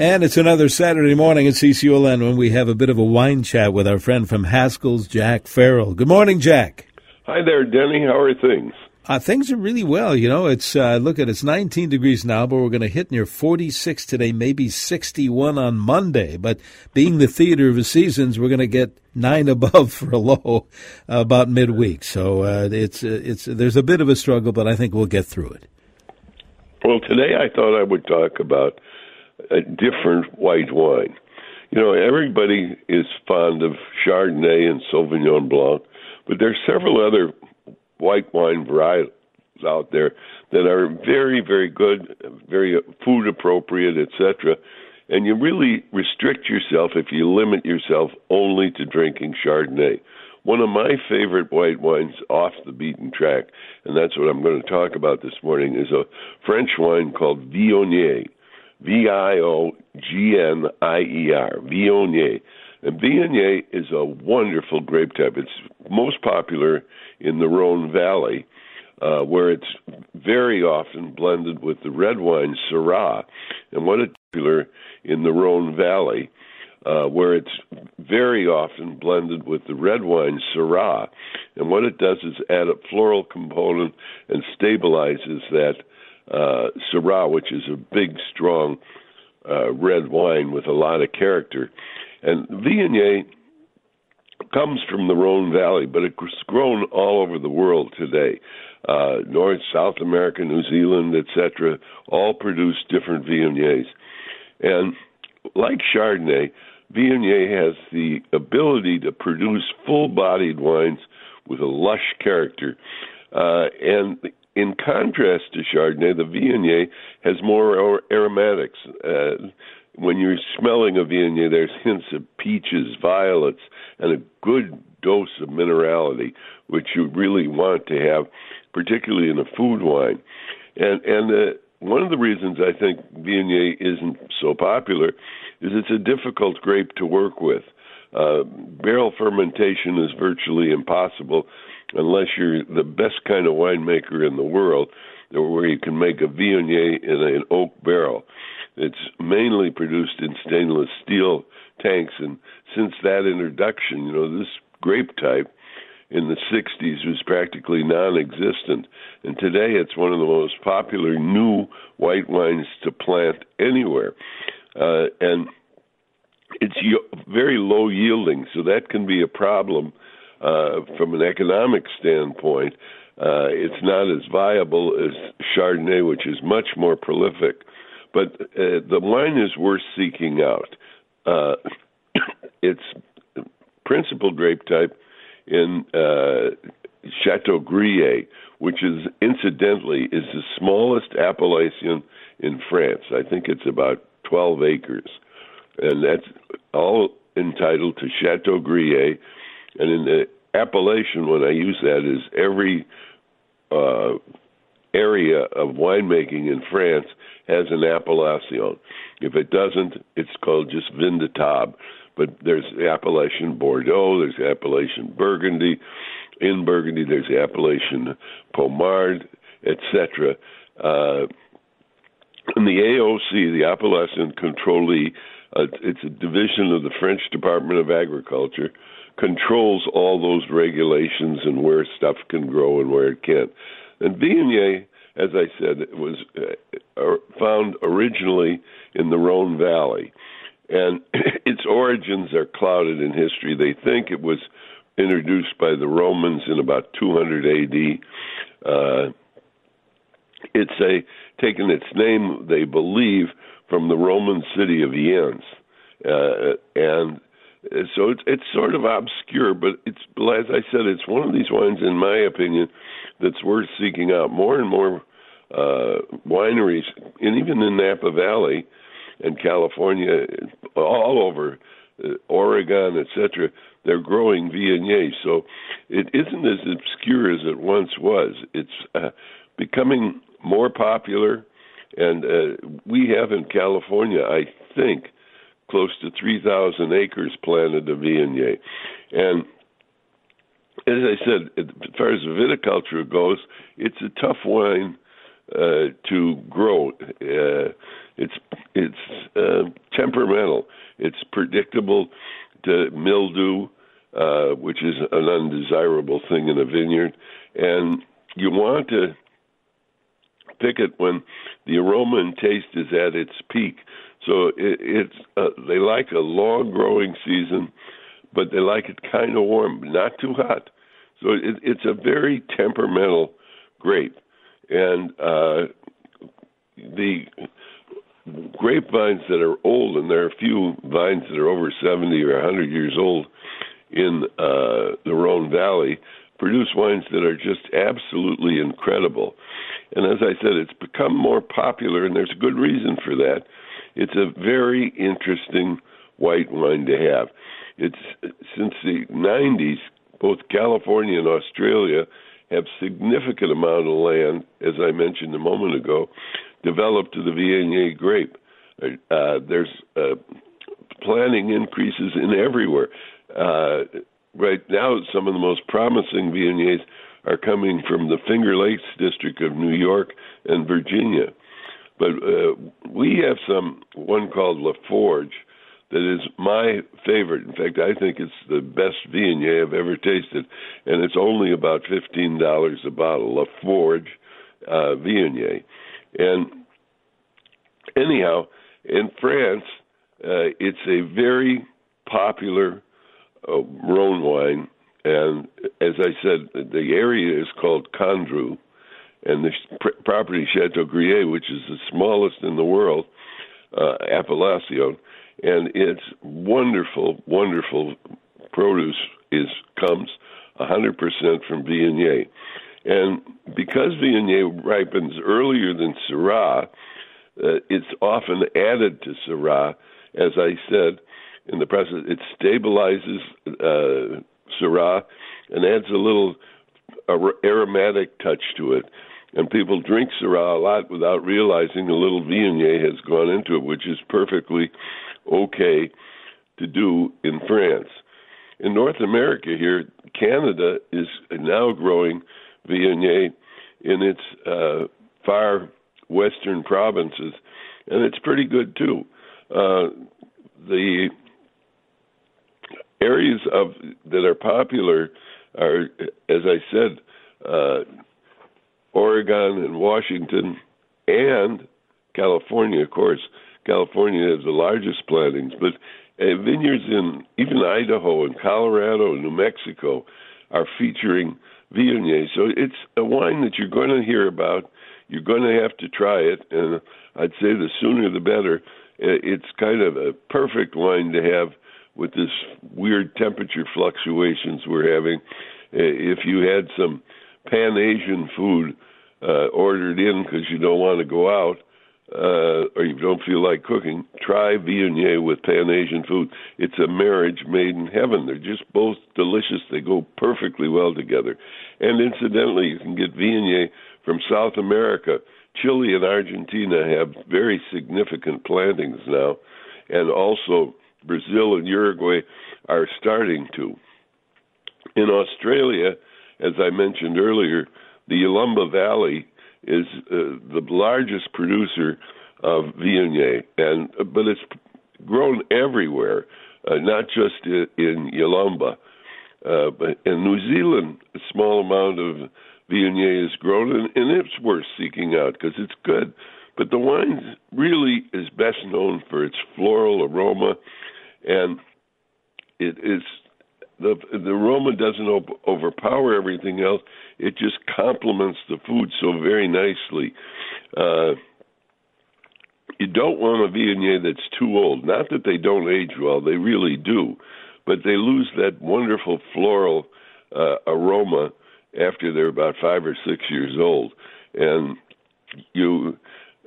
And it's another Saturday morning at CCOLN when we have a bit of a wine chat with our friend from Haskell's, Jack Farrell. Good morning, Jack. Hi there, Denny. How are things? Uh, things are really well. You know, it's uh, look at it's 19 degrees now, but we're going to hit near 46 today, maybe 61 on Monday. But being the theater of the seasons, we're going to get nine above for a low uh, about midweek. So uh, it's uh, it's there's a bit of a struggle, but I think we'll get through it. Well, today I thought I would talk about a different white wine. You know, everybody is fond of Chardonnay and Sauvignon Blanc, but there's several other white wine varieties out there that are very, very good, very food appropriate, etc. And you really restrict yourself if you limit yourself only to drinking Chardonnay. One of my favorite white wines off the beaten track, and that's what I'm going to talk about this morning, is a French wine called Viognier. V I O G N I E R, Viognier. And Viognier is a wonderful grape type. It's most popular in the Rhone Valley, uh, where it's very often blended with the red wine Syrah. And what it's popular in the Rhone Valley, uh, where it's very often blended with the red wine Syrah. And what it does is add a floral component and stabilizes that uh, Syrah, which is a big, strong uh, red wine with a lot of character. And Viognier comes from the Rhone Valley, but it's grown all over the world today. Uh, North, South America, New Zealand, etc., all produce different Viogniers. And like Chardonnay, Viognier has the ability to produce full bodied wines with a lush character. Uh, and in contrast to Chardonnay, the Viognier has more aromatics. Uh, when you're smelling a Viognier, there's hints of peaches, violets, and a good dose of minerality, which you really want to have, particularly in a food wine. And and uh, one of the reasons I think Viognier isn't so popular is it's a difficult grape to work with. Uh, barrel fermentation is virtually impossible unless you're the best kind of winemaker in the world, where you can make a Viognier in an oak barrel. It's mainly produced in stainless steel tanks, and since that introduction, you know, this grape type in the 60s was practically non-existent, and today it's one of the most popular new white wines to plant anywhere, uh, and it's very low yielding, so that can be a problem uh, from an economic standpoint, uh, it's not as viable as Chardonnay, which is much more prolific. But uh, the wine is worth seeking out. Uh, it's principal grape type in uh, Chateau Grillet, which is incidentally is the smallest appellation in France. I think it's about 12 acres, and that's all entitled to Chateau Grillet and in the appellation, when I use that, is every uh, area of winemaking in France has an appellation. If it doesn't, it's called just vin de table. But there's the appellation Bordeaux, there's the appellation Burgundy. In Burgundy, there's the appellation Pommard, etc. Uh, and the AOC, the Appellation Contrôlée, uh, it's a division of the French Department of Agriculture, controls all those regulations and where stuff can grow and where it can't. And Viognier, as I said, was uh, found originally in the Rhone Valley, and its origins are clouded in history. They think it was introduced by the Romans in about 200 A.D. Uh, it's a taken its name, they believe, from the Roman city of Yens, uh, and so it's it's sort of obscure, but it's as I said, it's one of these wines, in my opinion, that's worth seeking out. More and more uh, wineries, and even in Napa Valley and California, all over uh, Oregon, etc., they're growing Viognier. So it isn't as obscure as it once was. It's uh, becoming more popular, and uh, we have in California, I think close to 3,000 acres planted of Viognier. And as I said, as far as viticulture goes, it's a tough wine uh, to grow. Uh, it's it's uh, temperamental. It's predictable to mildew, uh, which is an undesirable thing in a vineyard, and you want to pick it when the aroma and taste is at its peak. So it, it's uh, they like a long growing season, but they like it kind of warm, not too hot. So it, it's a very temperamental grape, and uh, the grapevines that are old, and there are a few vines that are over 70 or 100 years old in uh, the Rhone Valley, produce wines that are just absolutely incredible. And as I said, it's become more popular, and there's a good reason for that. It's a very interesting white wine to have. It's since the 90s, both California and Australia have significant amount of land, as I mentioned a moment ago, developed to the Viognier grape. Uh, there's uh, planting increases in everywhere. Uh, right now, some of the most promising Viogniers are coming from the Finger Lakes district of New York and Virginia. But uh, we have some one called La Forge that is my favorite. In fact, I think it's the best Viognier I've ever tasted, and it's only about fifteen dollars a bottle. La Forge uh, Viognier, and anyhow, in France, uh, it's a very popular uh, Rhone wine, and as I said, the area is called Condrieu, and the pr- property Chateau Grillet, which is the smallest in the world, uh, and its wonderful, wonderful produce is comes 100% from Viognier. And because Viognier ripens earlier than Syrah, uh, it's often added to Syrah. As I said in the process, it stabilizes uh, Syrah and adds a little aromatic touch to it. And people drink Syrah a lot without realizing a little Viognier has gone into it, which is perfectly okay to do in France. In North America, here, Canada is now growing Viognier in its uh, far western provinces, and it's pretty good too. Uh, the areas of that are popular are, as I said, uh, Oregon and Washington and California, of course. California has the largest plantings, but uh, vineyards in even Idaho and Colorado and New Mexico are featuring Viognier. So it's a wine that you're going to hear about. You're going to have to try it, and I'd say the sooner the better. Uh, it's kind of a perfect wine to have with this weird temperature fluctuations we're having. Uh, if you had some Pan Asian food uh, ordered in because you don't want to go out uh, or you don't feel like cooking, try Viognier with Pan Asian food. It's a marriage made in heaven. They're just both delicious. They go perfectly well together. And incidentally, you can get Viognier from South America. Chile and Argentina have very significant plantings now, and also Brazil and Uruguay are starting to. In Australia, as I mentioned earlier, the Yalumba Valley is uh, the largest producer of Viognier, and but it's grown everywhere, uh, not just in, in Yalumba. Uh, but in New Zealand, a small amount of Viognier is grown, and, and it's worth seeking out because it's good. But the wine really is best known for its floral aroma, and it is the the aroma doesn't op- overpower everything else. It just complements the food so very nicely. Uh, you don't want a Viognier that's too old. Not that they don't age well; they really do, but they lose that wonderful floral uh, aroma after they're about five or six years old, and you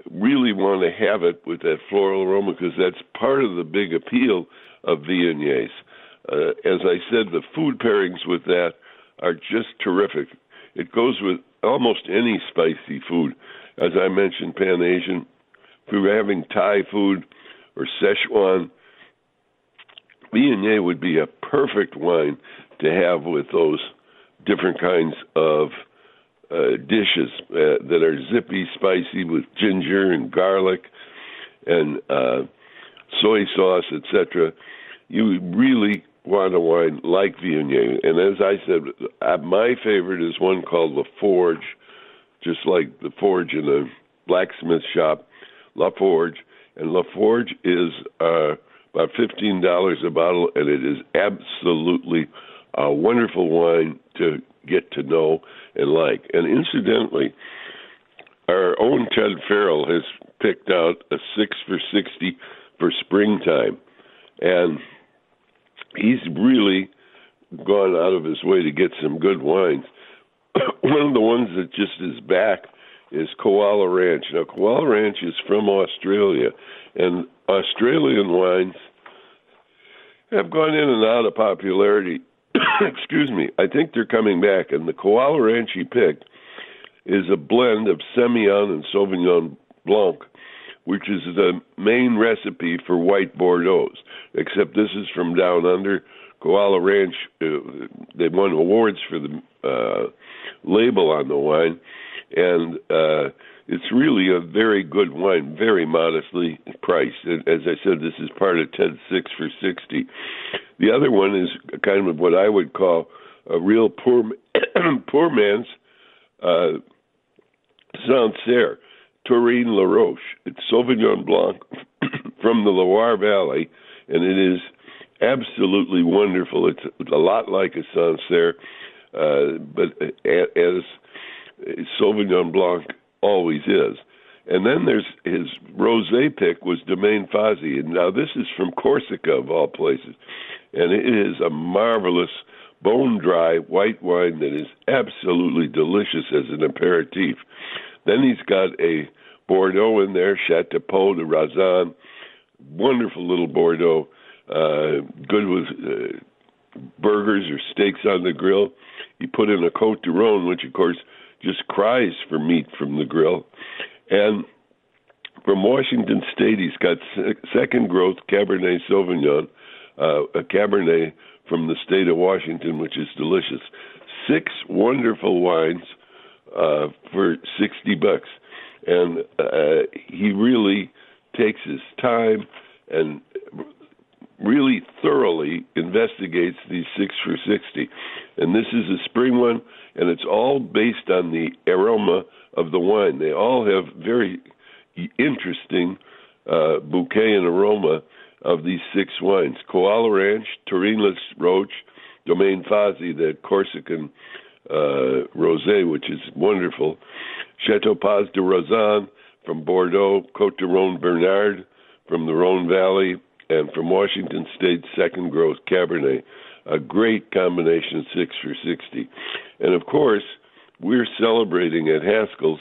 really want to have it with that floral aroma because that's part of the big appeal of Viogniers. Uh, as I said, the food pairings with that are just terrific. It goes with almost any spicy food. As I mentioned, Pan Asian. If we were having Thai food or Szechuan, Viognier would be a perfect wine to have with those different kinds of uh, dishes uh, that are zippy, spicy with ginger and garlic and uh, soy sauce, etc. You really a wine like Viognier. And as I said, uh, my favorite is one called La Forge, just like the forge in a blacksmith shop, La Forge. And La Forge is uh, about fifteen dollars a bottle, and it is absolutely a wonderful wine to get to know and like. And incidentally, our own Ted Farrell has picked out a six for sixty for springtime, and he's really gone out of his way to get some good wines. One of the ones that just is back is Koala Ranch. Now, Koala Ranch is from Australia, and Australian wines have gone in and out of popularity. Excuse me. I think they're coming back, and the Koala Ranch he picked is a blend of Semillon and Sauvignon Blanc, which is the main recipe for white Bordeaux. Except this is from down under. Koala Ranch, uh, they won awards for the uh, label on the wine, and uh, it's really a very good wine, very modestly priced. And as I said, this is part of Ted Six for Sixty. The other one is kind of what I would call a real poor poor man's uh, Sancerre, Touraine La Roche. It's Sauvignon Blanc from the Loire Valley, and it is absolutely wonderful. It's a lot like a Sancerre, uh, but as Sauvignon Blanc always is. And then there's his rosé pick was Domaine Fazi, and now this is from Corsica of all places, and it is a marvelous bone dry white wine that is absolutely delicious as an aperitif. Then he's got a Bordeaux in there, Chateaupeau de Razan, wonderful little Bordeaux, uh, good with uh, burgers or steaks on the grill. He put in a Cote de Rhone, which of course just cries for meat from the grill. And from Washington State, he's got second growth Cabernet Sauvignon, uh, a Cabernet from the state of Washington, which is delicious. Six wonderful wines uh, for 60 bucks. And uh, he really takes his time and really thoroughly investigates these six for 60. And this is a spring one, and it's all based on the aroma of the wine. They all have very interesting uh, bouquet and aroma of these six wines Koala Ranch, Touraine Roche, Domaine Fazi, the Corsican uh, rosé, which is wonderful, Chateau Paz de Razan from Bordeaux, Cote de Rhone Bernard from the Rhone Valley, and from Washington State, second growth Cabernet. A great combination, six for 60. And of course, we're celebrating at Haskell's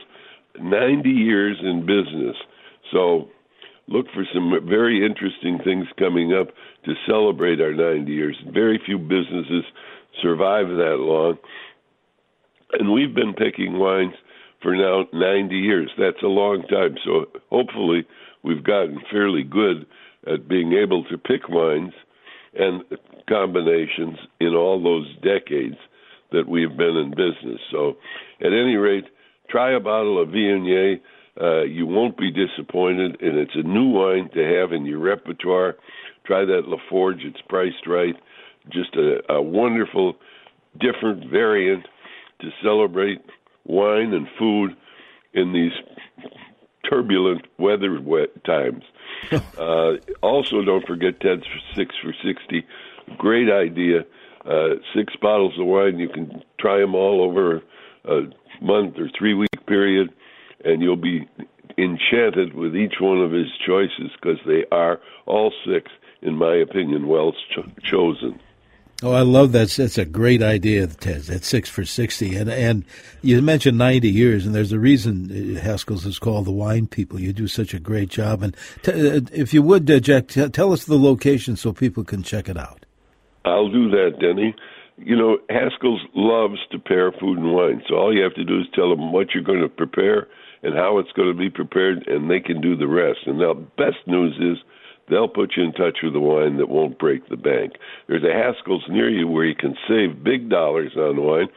90 years in business. So look for some very interesting things coming up to celebrate our 90 years. Very few businesses survive that long. And we've been picking wines for now 90 years. That's a long time. So hopefully we've gotten fairly good at being able to pick wines and combinations in all those decades that we've been in business. So, at any rate, try a bottle of Viognier. Uh, you won't be disappointed, and it's a new wine to have in your repertoire. Try that Laforge; it's priced right. Just a, a wonderful, different variant to celebrate wine and food in these turbulent weather times. uh, also, don't forget Ted's Six for 60. Great idea. Uh, six bottles of wine. You can try them all over a month or three week period, and you'll be enchanted with each one of his choices because they are all six, in my opinion, well cho- chosen. Oh, I love that. That's a great idea, Ted. That's six for sixty, and and you mentioned ninety years, and there's a reason uh, Haskell's is called the Wine People. You do such a great job, and t- uh, if you would, uh, Jack, t- tell us the location so people can check it out. I'll do that, Denny. You know, Haskell's loves to pair food and wine, so all you have to do is tell them what you're going to prepare and how it's going to be prepared, and they can do the rest. And the best news is They'll put you in touch with the wine that won't break the bank. There's a Haskell's near you where you can save big dollars on wine.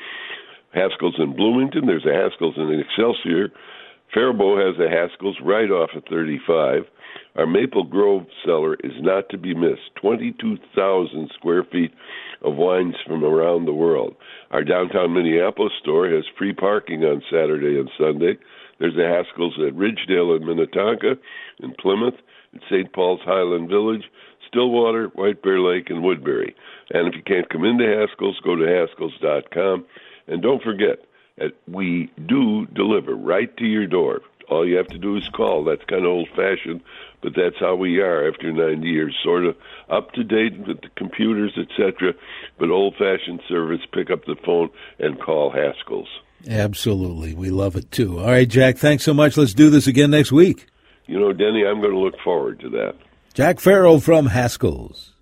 Haskell's in Bloomington. There's a Haskell's in Excelsior. Faribault has a Haskell's right off of 35. Our Maple Grove cellar is not to be missed. 22,000 square feet of wines from around the world. Our downtown Minneapolis store has free parking on Saturday and Sunday. There's a Haskell's at Ridgedale in Minnetonka, in Plymouth, in St. Paul's Highland Village, Stillwater, White Bear Lake, and Woodbury. And if you can't come into Haskell's, go to Haskell's.com. And don't forget, that we do deliver right to your door. All you have to do is call. That's kind of old fashioned, but that's how we are after 90 years. Sort of up to date with the computers, etc., but old fashioned service. Pick up the phone and call Haskell's. Absolutely. We love it too. All right, Jack, thanks so much. Let's do this again next week. You know, Denny, I'm going to look forward to that. Jack Farrell from Haskell's.